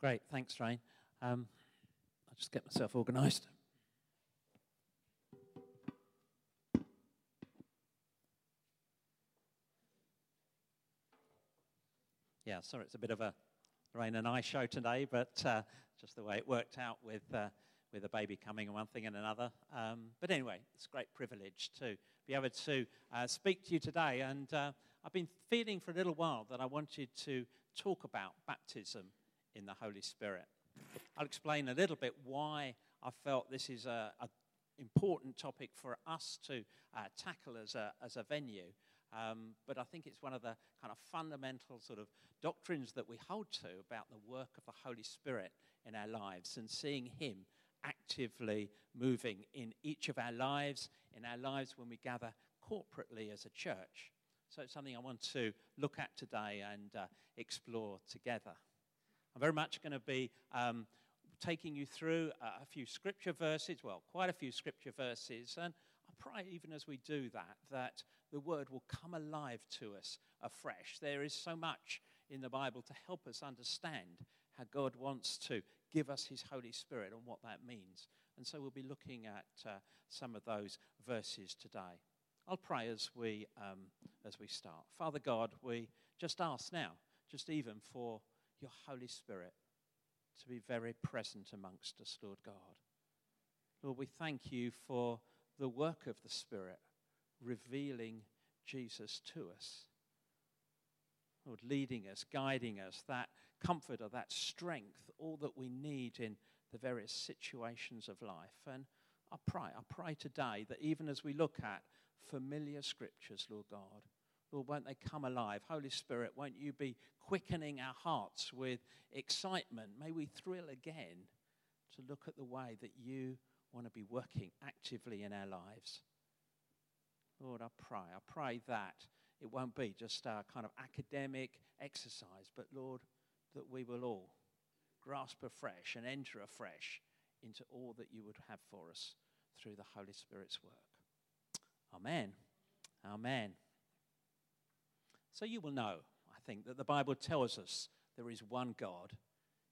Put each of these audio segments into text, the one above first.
Great, thanks, Rain. Um, I'll just get myself organised. Yeah, sorry, it's a bit of a Rain and I show today, but uh, just the way it worked out with, uh, with a baby coming and one thing and another. Um, but anyway, it's a great privilege to be able to uh, speak to you today. And uh, I've been feeling for a little while that I wanted to talk about baptism in the Holy Spirit. I'll explain a little bit why I felt this is an important topic for us to uh, tackle as a, as a venue. Um, but I think it's one of the kind of fundamental sort of doctrines that we hold to about the work of the Holy Spirit in our lives and seeing Him actively moving in each of our lives, in our lives when we gather corporately as a church. So it's something I want to look at today and uh, explore together. I'm very much going to be um, taking you through a few scripture verses, well, quite a few scripture verses, and I pray even as we do that, that the word will come alive to us afresh. There is so much in the Bible to help us understand how God wants to give us his Holy Spirit and what that means. And so we'll be looking at uh, some of those verses today. I'll pray as we, um, as we start. Father God, we just ask now, just even for your Holy Spirit to be very present amongst us, Lord God. Lord, we thank you for the work of the Spirit revealing Jesus to us. Lord, leading us, guiding us, that comforter, that strength, all that we need in the various situations of life. And I pray, I pray today that even as we look at familiar scriptures, Lord God, Lord, won't they come alive? Holy Spirit, won't you be quickening our hearts with excitement? May we thrill again to look at the way that you want to be working actively in our lives. Lord, I pray, I pray that it won't be just a kind of academic exercise, but Lord, that we will all grasp afresh and enter afresh into all that you would have for us through the Holy Spirit's work. Amen. Amen. So you will know, I think, that the Bible tells us there is one God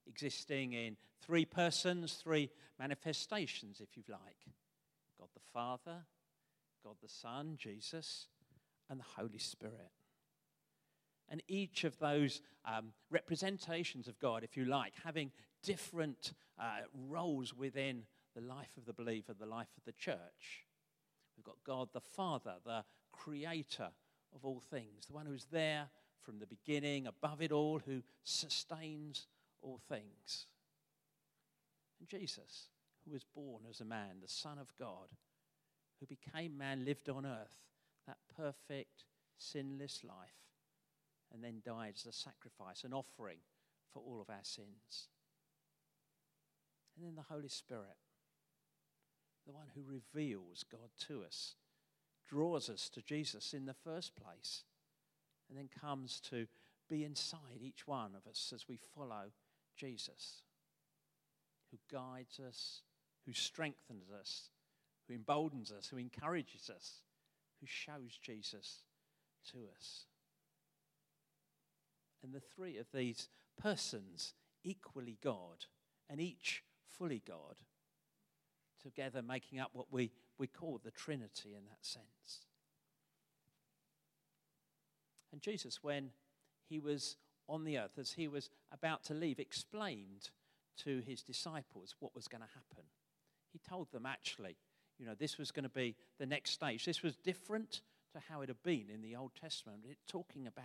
existing in three persons, three manifestations, if you like God the Father, God the Son, Jesus, and the Holy Spirit. And each of those um, representations of God, if you like, having different uh, roles within the life of the believer, the life of the church. We've got God the Father, the creator of all things, the one who's there from the beginning, above it all, who sustains all things. And Jesus, who was born as a man, the Son of God, who became man, lived on earth, that perfect, sinless life, and then died as a sacrifice, an offering for all of our sins. And then the Holy Spirit, the one who reveals God to us, draws us to Jesus in the first place, and then comes to be inside each one of us as we follow Jesus, who guides us, who strengthens us, who emboldens us, who encourages us, who shows Jesus to us. And the three of these persons, equally God, and each fully God, together making up what we, we call the Trinity in that sense. And Jesus, when he was on the earth, as he was about to leave, explained to his disciples what was going to happen. He told them actually, you know, this was going to be the next stage. This was different to how it had been in the Old Testament. Talking about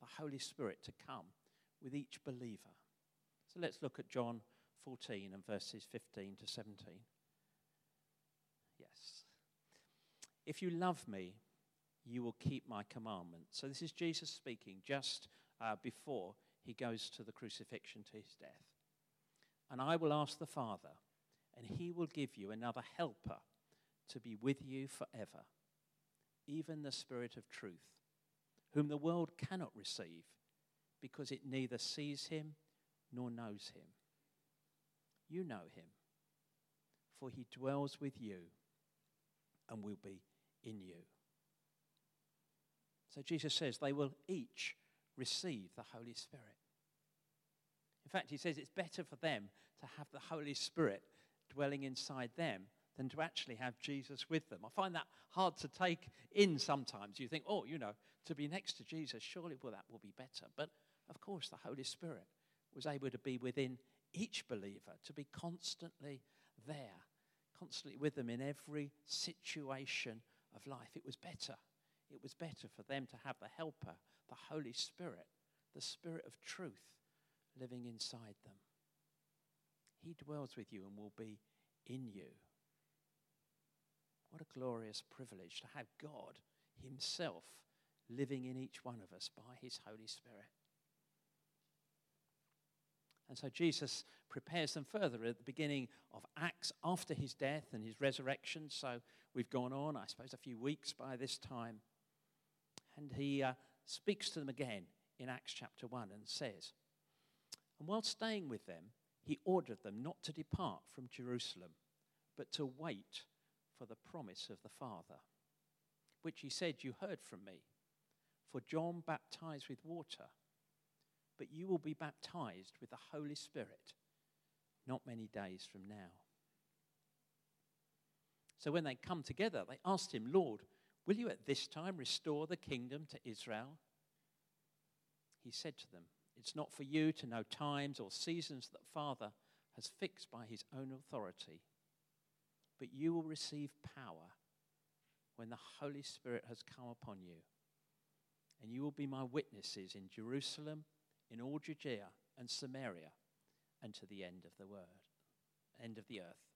the Holy Spirit to come with each believer. So let's look at John 14 and verses 15 to 17. If you love me, you will keep my commandments. So this is Jesus speaking just uh, before he goes to the crucifixion to his death. And I will ask the Father, and he will give you another helper to be with you forever, even the Spirit of truth, whom the world cannot receive because it neither sees him nor knows him. You know him, for he dwells with you and will be in you. So Jesus says they will each receive the Holy Spirit. In fact, he says it's better for them to have the Holy Spirit dwelling inside them than to actually have Jesus with them. I find that hard to take in sometimes. You think, oh, you know, to be next to Jesus, surely well, that will be better. But of course, the Holy Spirit was able to be within each believer, to be constantly there, constantly with them in every situation of life. It was better. It was better for them to have the helper, the Holy Spirit, the Spirit of truth living inside them. He dwells with you and will be in you. What a glorious privilege to have God Himself living in each one of us by His Holy Spirit. And so Jesus prepares them further at the beginning of Acts after his death and his resurrection. So we've gone on, I suppose, a few weeks by this time. And he uh, speaks to them again in Acts chapter 1 and says, And while staying with them, he ordered them not to depart from Jerusalem, but to wait for the promise of the Father, which he said, You heard from me. For John baptized with water, but you will be baptized with the Holy Spirit not many days from now. So when they come together, they asked him, Lord, will you at this time restore the kingdom to Israel? He said to them, It's not for you to know times or seasons that Father has fixed by his own authority but you will receive power when the Holy Spirit has come upon you. And you will be my witnesses in Jerusalem, in all Judea and Samaria, and to the end of the world, end of the earth.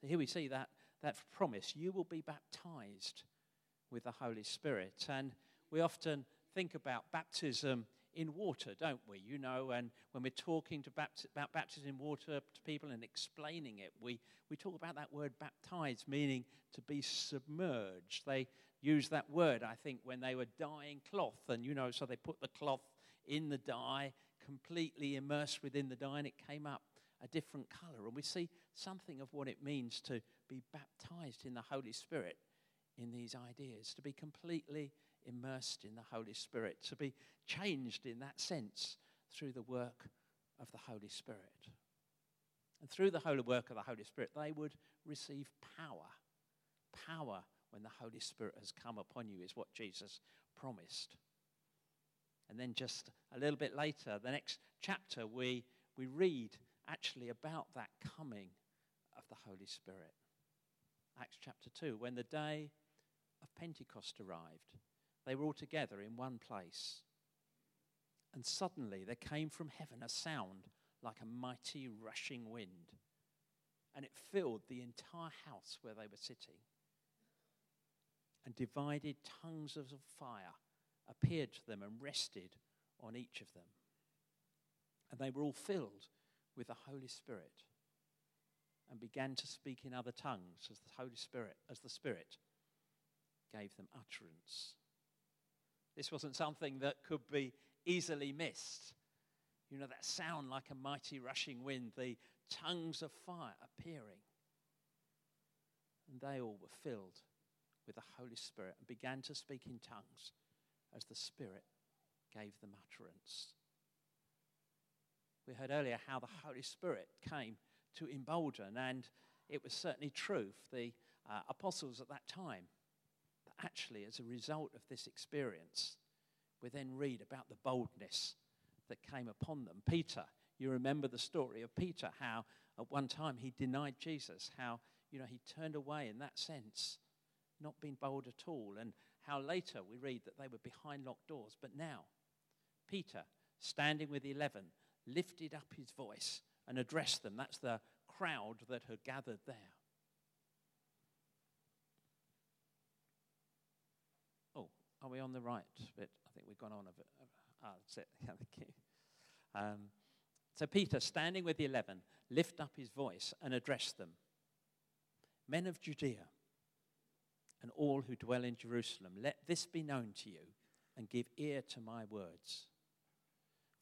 So here we see that, that promise. You will be baptized with the Holy Spirit. And we often think about baptism in water, don't we? You know, and when we're talking bapt- about baptism in water to people and explaining it, we, we talk about that word baptized, meaning to be submerged. They used that word, I think, when they were dyeing cloth. And, you know, so they put the cloth in the dye, completely immersed within the dye, and it came up a different color. And we see something of what it means to be baptized in the Holy Spirit in these ideas, to be completely immersed in the Holy Spirit, to be changed in that sense through the work of the Holy Spirit. And through the holy work of the Holy Spirit, they would receive power. Power when the Holy Spirit has come upon you is what Jesus promised. And then just a little bit later, the next chapter, we, we read actually about that coming of the Holy Spirit. Acts chapter 2, when the day of Pentecost arrived, they were all together in one place. And suddenly there came from heaven a sound like a mighty rushing wind, and it filled the entire house where they were sitting. And divided tongues of fire appeared to them and rested on each of them. And they were all filled with the Holy Spirit and began to speak in other tongues as the Holy Spirit, as the Spirit gave them utterance. This wasn't something that could be easily missed. You know, that sound like a mighty rushing wind, the tongues of fire appearing. And they all were filled with the Holy Spirit and began to speak in tongues as the Spirit gave them utterance. We heard earlier how the Holy Spirit came to embolden, and it was certainly true for the uh, apostles at that time But actually, as a result of this experience, we then read about the boldness that came upon them. Peter, you remember the story of Peter, how at one time he denied Jesus, how you know he turned away in that sense, not being bold at all, and how later we read that they were behind locked doors. But now, Peter, standing with the eleven, lifted up his voice and addressed them. That's the crowd that had gathered there. Oh, are we on the right bit? I think we've gone on a bit. Ah, that's it. Yeah, Thank you. Um, so Peter, standing with the eleven, lift up his voice and address them. Men of Judea and all who dwell in Jerusalem, let this be known to you and give ear to my words.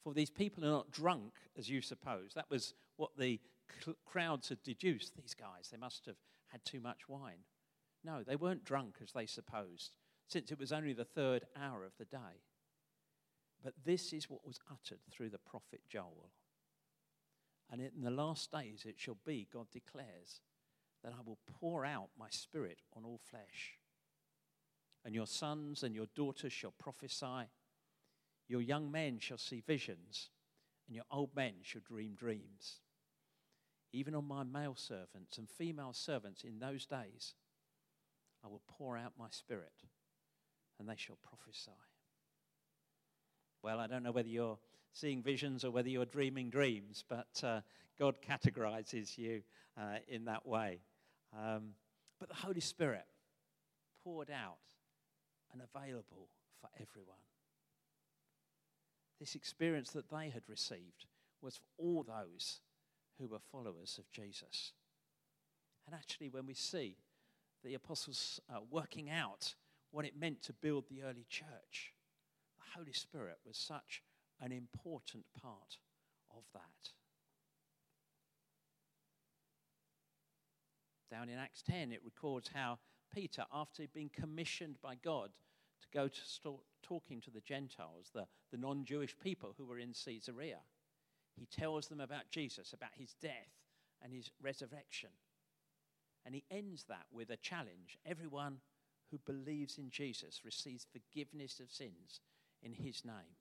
For these people are not drunk, as you suppose. That was what the cl- crowds had deduced. These guys, they must have had too much wine. No, they weren't drunk as they supposed since it was only the third hour of the day. But this is what was uttered through the prophet Joel. And in the last days it shall be, God declares, that I will pour out my spirit on all flesh. And your sons and your daughters shall prophesy. Your young men shall see visions, and your old men shall dream dreams. Even on my male servants and female servants in those days, I will pour out my spirit, and they shall prophesy. Well, I don't know whether you're seeing visions or whether you're dreaming dreams, but uh, God categorizes you uh, in that way. Um, but the Holy Spirit poured out and available for everyone. This experience that they had received was for all those who were followers of Jesus. And actually, when we see the apostles uh, working out what it meant to build the early church, the Holy Spirit was such an important part of that. Down in Acts 10, it records how Peter, after been commissioned by God to go to start talking to the Gentiles, the, the non Jewish people who were in Caesarea, he tells them about Jesus, about his death and his resurrection. And he ends that with a challenge. Everyone who believes in Jesus receives forgiveness of sins in his name,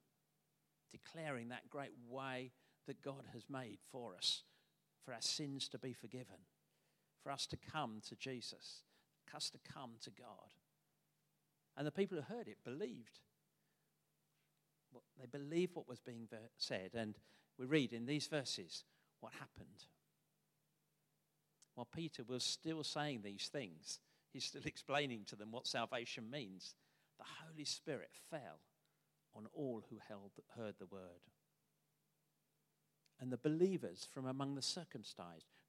declaring that great way that God has made for us, for our sins to be forgiven, for us to come to Jesus, us to come to God. And the people who heard it believed. They believed what was being said. And we read in these verses what happened. While Peter was still saying these things, he's still explaining to them what salvation means. The Holy Spirit fell on all who held, heard the word. And the believers from among the circumcised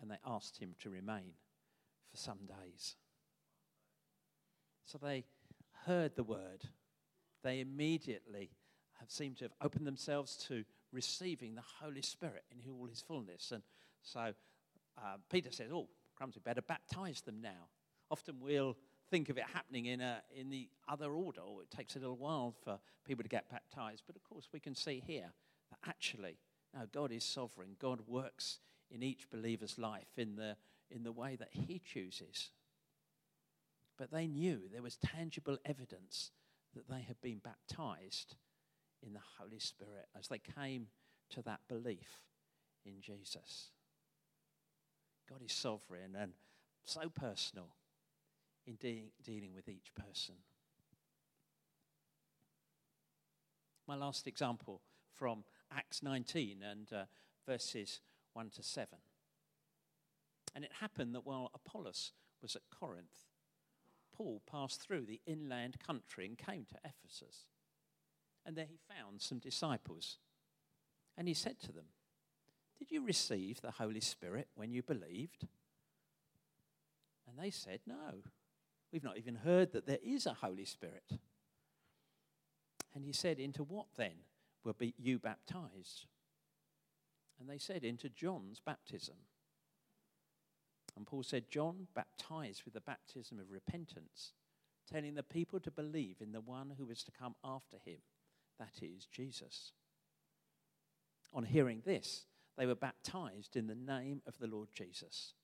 And they asked him to remain for some days. So they heard the word. They immediately have seemed to have opened themselves to receiving the Holy Spirit in all his fullness. And so uh, Peter says, Oh, crumbs, we better baptize them now. Often we'll think of it happening in, a, in the other order, or it takes a little while for people to get baptized. But of course, we can see here that actually, no, God is sovereign. God works in each believer's life in the, in the way that He chooses. But they knew there was tangible evidence that they had been baptized in the Holy Spirit as they came to that belief in Jesus. God is sovereign and so personal in de- dealing with each person. My last example from Acts 19 and uh, verses 1 to 7. And it happened that while Apollos was at Corinth, Paul passed through the inland country and came to Ephesus. And there he found some disciples. And he said to them, Did you receive the Holy Spirit when you believed? And they said, No. We've not even heard that there is a Holy Spirit. And he said, Into what then were you baptized? And they said, Into John's baptism. And Paul said, John baptized with the baptism of repentance, telling the people to believe in the one who was to come after him, that is, Jesus. On hearing this, they were baptized in the name of the Lord Jesus.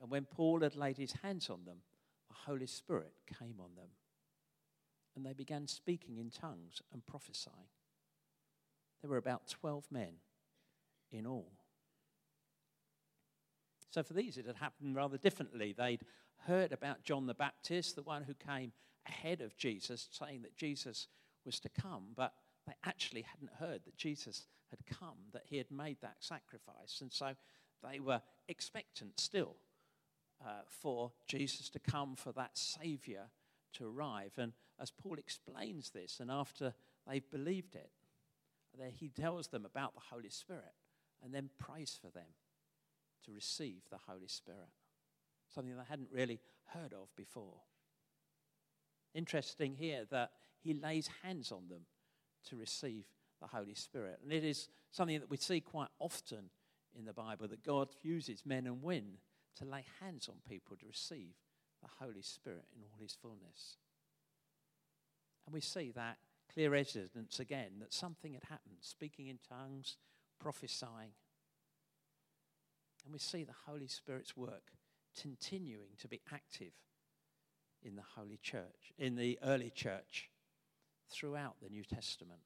And when Paul had laid his hands on them, the Holy Spirit came on them. And they began speaking in tongues and prophesying. There were about 12 men in all. So for these, it had happened rather differently. They'd heard about John the Baptist, the one who came ahead of Jesus, saying that Jesus was to come, but they actually hadn't heard that Jesus had come, that he had made that sacrifice. And so they were expectant still uh, for Jesus to come, for that Savior to arrive. And as Paul explains this, and after they've believed it, there he tells them about the Holy Spirit and then prays for them to receive the Holy Spirit, something they hadn't really heard of before. Interesting here that he lays hands on them to receive the Holy Spirit. And it is something that we see quite often in the Bible that God uses men and women to lay hands on people to receive the Holy Spirit in all his fullness. And we see that clear evidence again that something had happened speaking in tongues, prophesying. And we see the Holy Spirit's work continuing to be active in the Holy Church, in the early church, throughout the New Testament.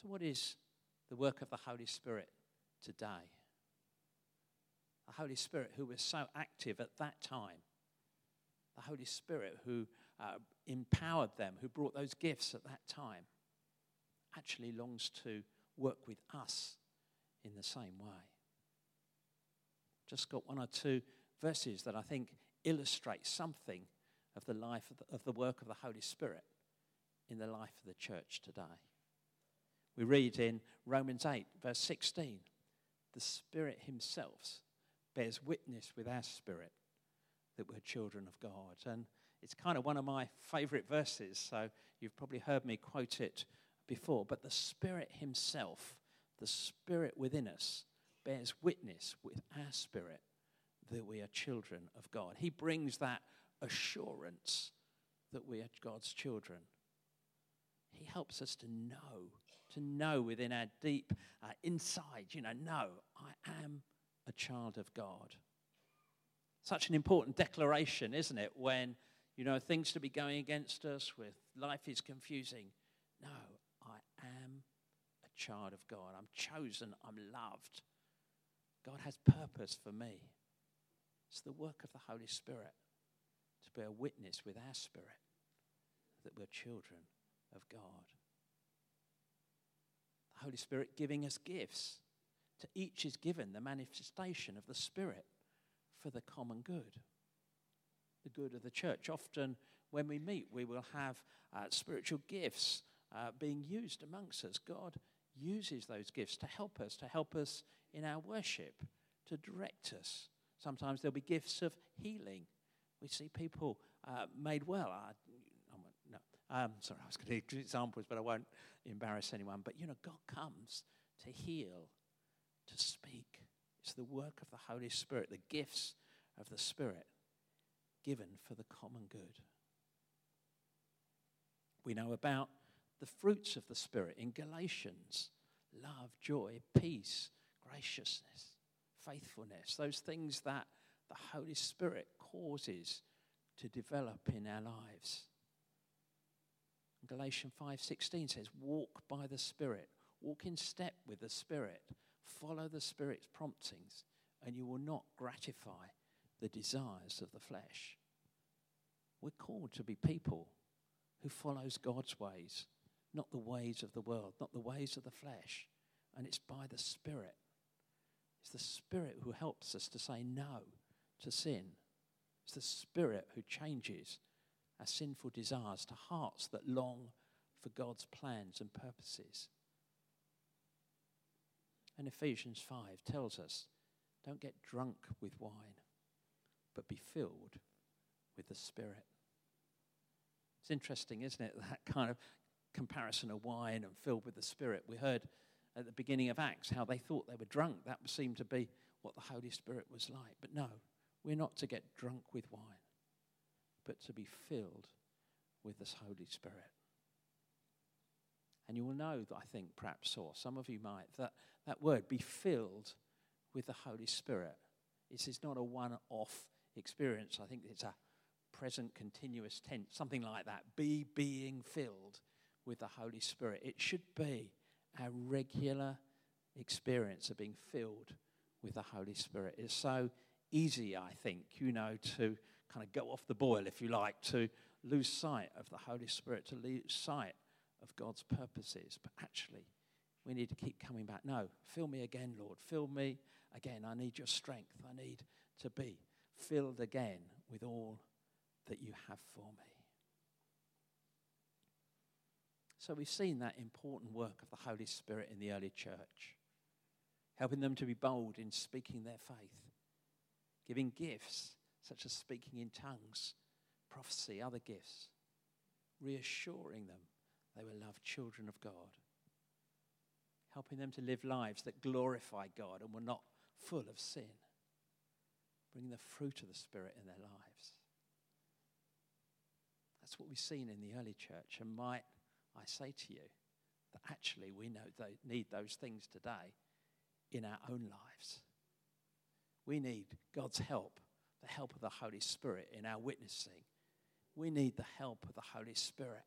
So, what is the work of the Holy Spirit today? The Holy Spirit, who was so active at that time, the Holy Spirit who uh, empowered them, who brought those gifts at that time, actually longs to work with us in the same way. Just got one or two verses that I think illustrate something of the life of the, of the work of the Holy Spirit in the life of the church today. We read in Romans 8, verse 16, the Spirit Himself bears witness with our spirit that we're children of God. And it's kind of one of my favorite verses, so you've probably heard me quote it before. But the Spirit Himself, the Spirit within us, bears witness with our spirit that we are children of God. He brings that assurance that we are God's children. He helps us to know, to know within our deep uh, inside, you know, no, I am a child of God. Such an important declaration, isn't it? When, you know, things to be going against us, with life is confusing. No, I am a child of God. I'm chosen. I'm loved. God has purpose for me. It's the work of the Holy Spirit to bear witness with our spirit that we're children of God. The Holy Spirit giving us gifts. To each is given the manifestation of the Spirit for the common good, the good of the church. Often, when we meet, we will have uh, spiritual gifts uh, being used amongst us. God uses those gifts to help us, to help us in our worship, to direct us. Sometimes there'll be gifts of healing. We see people uh, made well. I, no, um, sorry, I was going to give examples, but I won't embarrass anyone. But you know, God comes to heal, to speak, it's the work of the Holy Spirit, the gifts of the Spirit given for the common good. We know about the fruits of the Spirit in Galatians love, joy, peace, graciousness, faithfulness, those things that the Holy Spirit causes to develop in our lives. Galatians 5:16 says walk by the spirit walk in step with the spirit Follow the Spirit's promptings, and you will not gratify the desires of the flesh. We're called to be people who follows God's ways, not the ways of the world, not the ways of the flesh. And it's by the Spirit. It's the Spirit who helps us to say no to sin. It's the Spirit who changes our sinful desires to hearts that long for God's plans and purposes. And Ephesians 5 tells us don't get drunk with wine, but be filled with the Spirit. It's interesting, isn't it? That kind of comparison of wine and filled with the Spirit. We heard at the beginning of Acts how they thought they were drunk. That seemed to be what the Holy Spirit was like. But no, we're not to get drunk with wine, but to be filled with this Holy Spirit. And you will know, that, I think, perhaps, or some of you might, that that word, be filled with the Holy Spirit. This is not a one off experience. I think it's a present continuous tense, something like that. Be being filled with the Holy Spirit. It should be a regular experience of being filled with the Holy Spirit. It's so easy, I think, you know, to kind of go off the boil, if you like, to lose sight of the Holy Spirit, to lose sight of God's purposes. But actually, we need to keep coming back. No, fill me again, Lord. Fill me again. I need your strength. I need to be filled again with all that you have for me. So we've seen that important work of the Holy Spirit in the early church, helping them to be bold in speaking their faith, giving gifts such as speaking in tongues, prophecy, other gifts, reassuring them they were loved children of God, helping them to live lives that glorify God and were not full of sin, bringing the fruit of the Spirit in their lives. That's what we've seen in the early church. And might I say to you that actually we know they need those things today in our own lives. We need God's help, the help of the Holy Spirit in our witnessing. We need the help of the Holy Spirit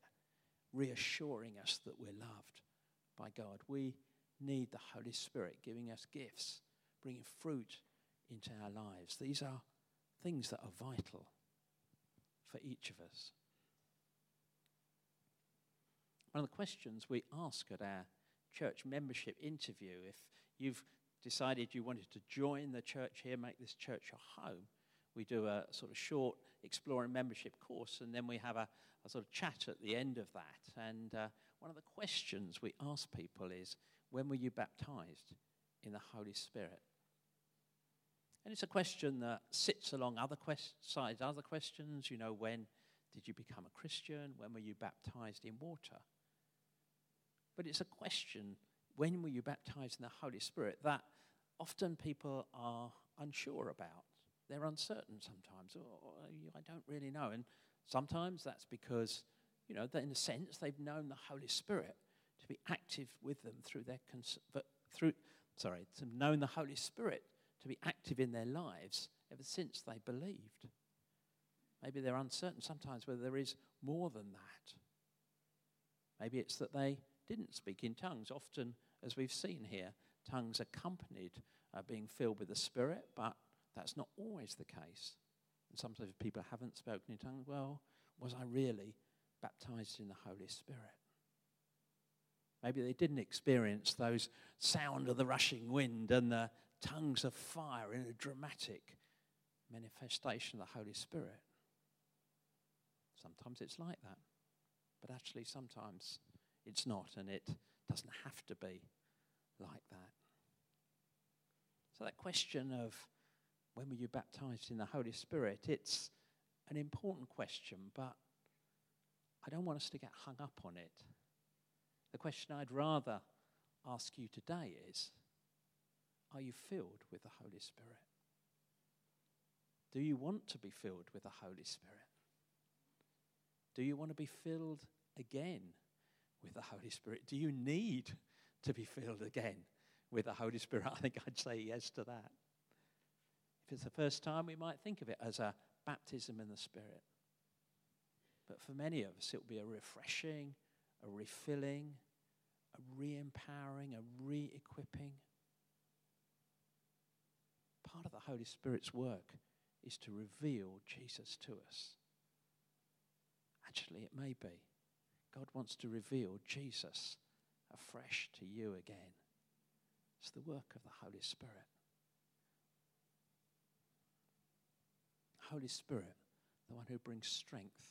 reassuring us that we're loved by God. We need the Holy Spirit giving us gifts, bringing fruit into our lives. These are things that are vital for each of us. One of the questions we ask at our church membership interview, if you've decided you wanted to join the church here, make this church your home, we do a sort of short exploring membership course, and then we have a, a sort of chat at the end of that. And uh, one of the questions we ask people is, when were you baptized in the Holy Spirit? And it's a question that sits along other sides, other questions. You know, when did you become a Christian? When were you baptized in water? But it's a question, when were you baptized in the Holy Spirit, that often people are unsure about. They're uncertain sometimes. Oh, oh, oh I don't really know. And sometimes that's because, you know, in a sense, they've known the Holy Spirit to be active with them through their, cons- through, sorry, to known the Holy Spirit to be active in their lives ever since they believed. Maybe they're uncertain sometimes whether there is more than that. Maybe it's that they didn't speak in tongues. Often, as we've seen here, tongues accompanied uh, being filled with the Spirit, but that's not always the case. And sometimes people haven't spoken in tongues. Well, was I really baptized in the Holy Spirit? Maybe they didn't experience those sound of the rushing wind and the tongues of fire in a dramatic manifestation of the Holy Spirit. Sometimes it's like that. But actually, sometimes it's not, and it doesn't have to be like that. So, that question of when were you baptized in the Holy Spirit, it's an important question, but I don't want us to get hung up on it. The question I'd rather ask you today is Are you filled with the Holy Spirit? Do you want to be filled with the Holy Spirit? Do you want to be filled again with the Holy Spirit? Do you need to be filled again with the Holy Spirit? I think I'd say yes to that. If it's the first time, we might think of it as a baptism in the Spirit. But for many of us, it will be a refreshing, a refilling, a re empowering, a re equipping. Part of the Holy Spirit's work is to reveal Jesus to us. Actually, it may be. God wants to reveal Jesus afresh to you again. It's the work of the Holy Spirit. Holy Spirit, the one who brings strength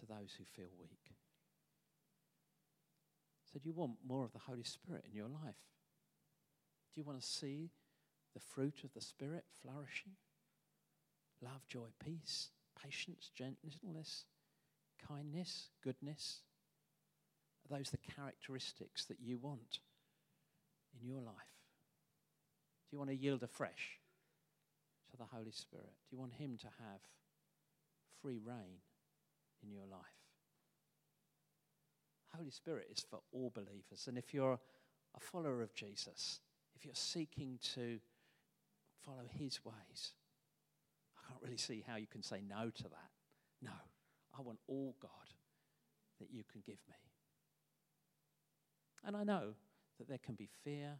to those who feel weak. So, do you want more of the Holy Spirit in your life? Do you want to see the fruit of the Spirit flourishing? Love, joy, peace, patience, gentleness, kindness, goodness? Are those the characteristics that you want in your life? Do you want to yield afresh to the Holy Spirit? Do you want Him to have free rein in your life? Holy Spirit is for all believers. And if you're a follower of Jesus, if you're seeking to follow His ways, I can't really see how you can say no to that. No. I want all God that you can give me. And I know that there can be fear.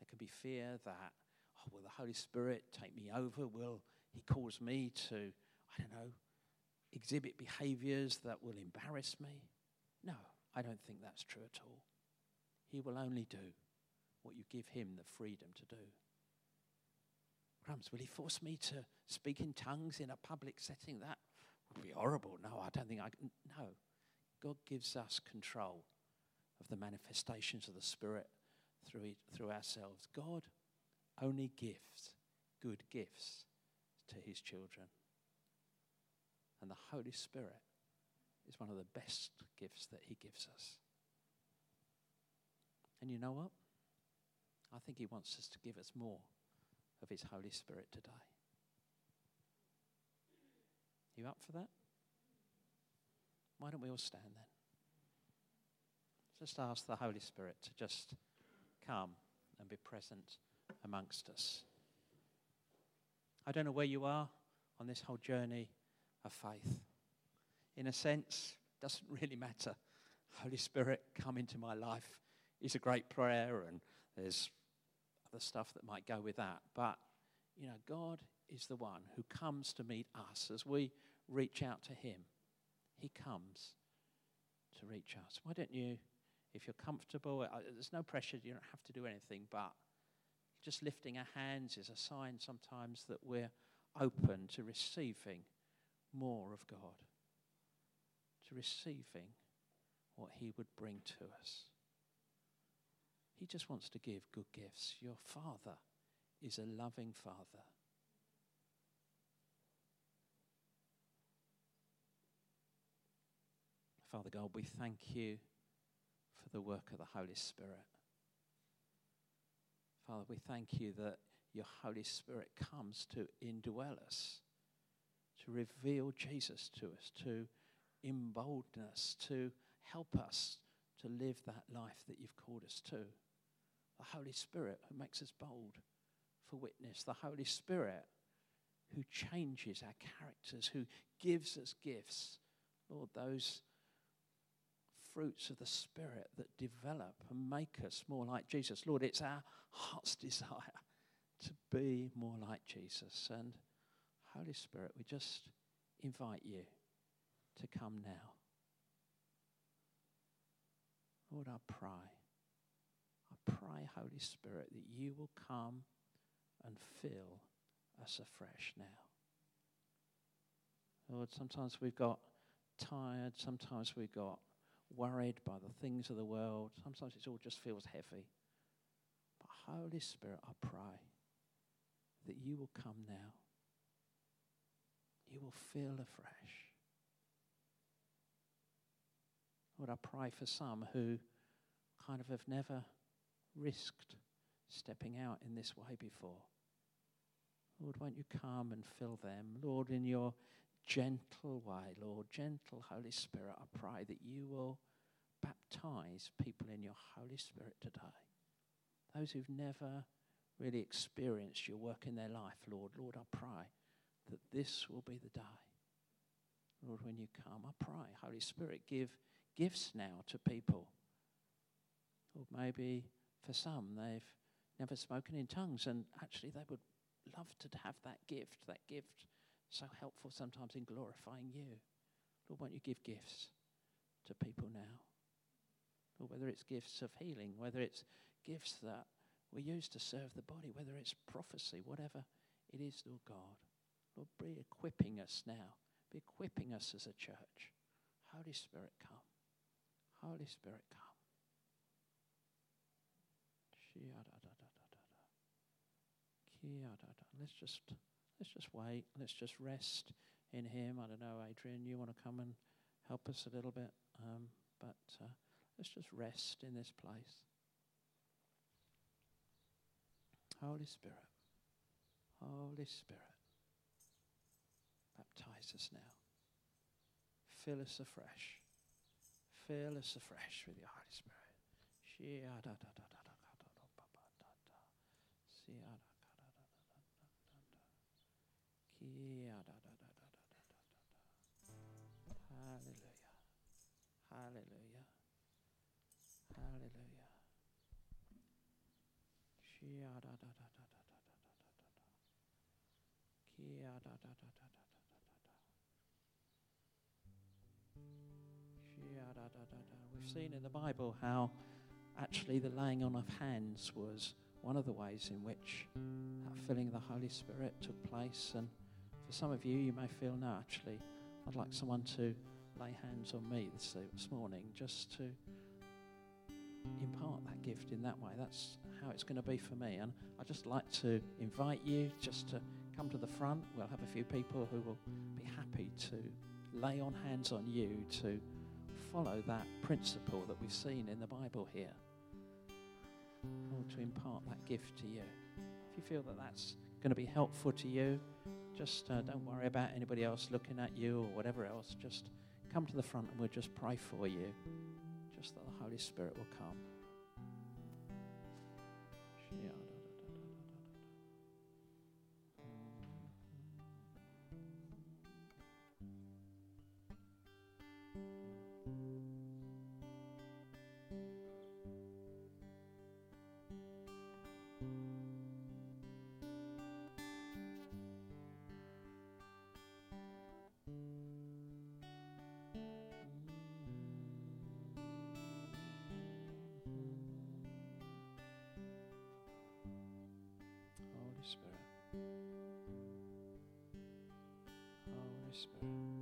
There can be fear that, oh, will the Holy Spirit take me over? Will He cause me to, I don't know, exhibit behaviors that will embarrass me? No, I don't think that's true at all. He will only do what you give Him the freedom to do. Will He force me to speak in tongues in a public setting? That would be horrible. No, I don't think I can. No. God gives us control of the manifestations of the Spirit through, it, through ourselves. God only gives good gifts to his children. And the Holy Spirit is one of the best gifts that he gives us. And you know what? I think he wants us to give us more of his Holy Spirit today. You up for that? Why don't we all stand then? Just ask the Holy Spirit to just come and be present amongst us. I don't know where you are on this whole journey of faith. In a sense, doesn't really matter. Holy Spirit, come into my life is a great prayer, and there's other stuff that might go with that. But, you know, God is the one who comes to meet us as we reach out to Him. He comes to reach us. Why don't you, if you're comfortable, uh, there's no pressure, you don't have to do anything, but just lifting our hands is a sign sometimes that we're open to receiving more of God, to receiving what He would bring to us. He just wants to give good gifts. Your Father is a loving Father. Father God, we thank you for the work of the Holy Spirit. Father, we thank you that your Holy Spirit comes to indwell us, to reveal Jesus to us, to embolden us, to help us to live that life that you've called us to. The Holy Spirit who makes us bold for witness, the Holy Spirit who changes our characters, who gives us gifts. Lord, those fruits of the Spirit that develop and make us more like Jesus. Lord, it's our heart's desire to be more like Jesus. And Holy Spirit, we just invite you to come now. Lord, I pray, pray, Holy Spirit, that you will come and fill us afresh now. Lord, sometimes we've got tired, sometimes we've got worried by the things of the world. Sometimes it all just feels heavy. But Holy Spirit, I pray that you will come now. You will feel afresh. Lord, I pray for some who kind of have never risked stepping out in this way before. Lord, won't you come and fill them? Lord, in your gentle way, Lord, gentle Holy Spirit, I pray that you will baptize people in your Holy Spirit today. Those who've never really experienced your work in their life, Lord, Lord, I pray that this will be the day. Lord, when you come, I pray, Holy Spirit, give gifts now to people. Or maybe for some, they've never spoken in tongues, and actually they would love to have that gift, that gift so helpful sometimes in glorifying you. Lord, won't you give gifts to people now? Or whether it's gifts of healing, whether it's gifts that we use to serve the body, whether it's prophecy, whatever it is, Lord God. Lord, be equipping us now. Be equipping us as a church. Holy Spirit, come. Holy Spirit, come. Let's just let's just wait. Let's just rest in Him. I don't know, Adrian, you want to come and help us a little bit? Um, but uh, let's just rest in this place. Holy Spirit, Holy Spirit, baptize us now. Fill us afresh. Fill us afresh with your Holy Spirit. Hallelujah. Hallelujah. Hallelujah. We've seen in the Bible how actually the laying on of hands was one of the ways in which that filling of the Holy Spirit took place. And for some of you, you may feel, no, actually, I'd like someone to lay hands on me this, uh, this morning just to impart that gift in that way. That's how it's going to be for me. And I'd just like to invite you just to come to the front. We'll have a few people who will be happy to lay on hands on you to follow that principle that we've seen in the Bible here. Or to impart that gift to you. If you feel that that's going to be helpful to you, just uh, don't worry about anybody else looking at you or whatever else. Just come to the front and we'll just pray for you. Just that the Holy Spirit will come. Oh, Holy Spirit.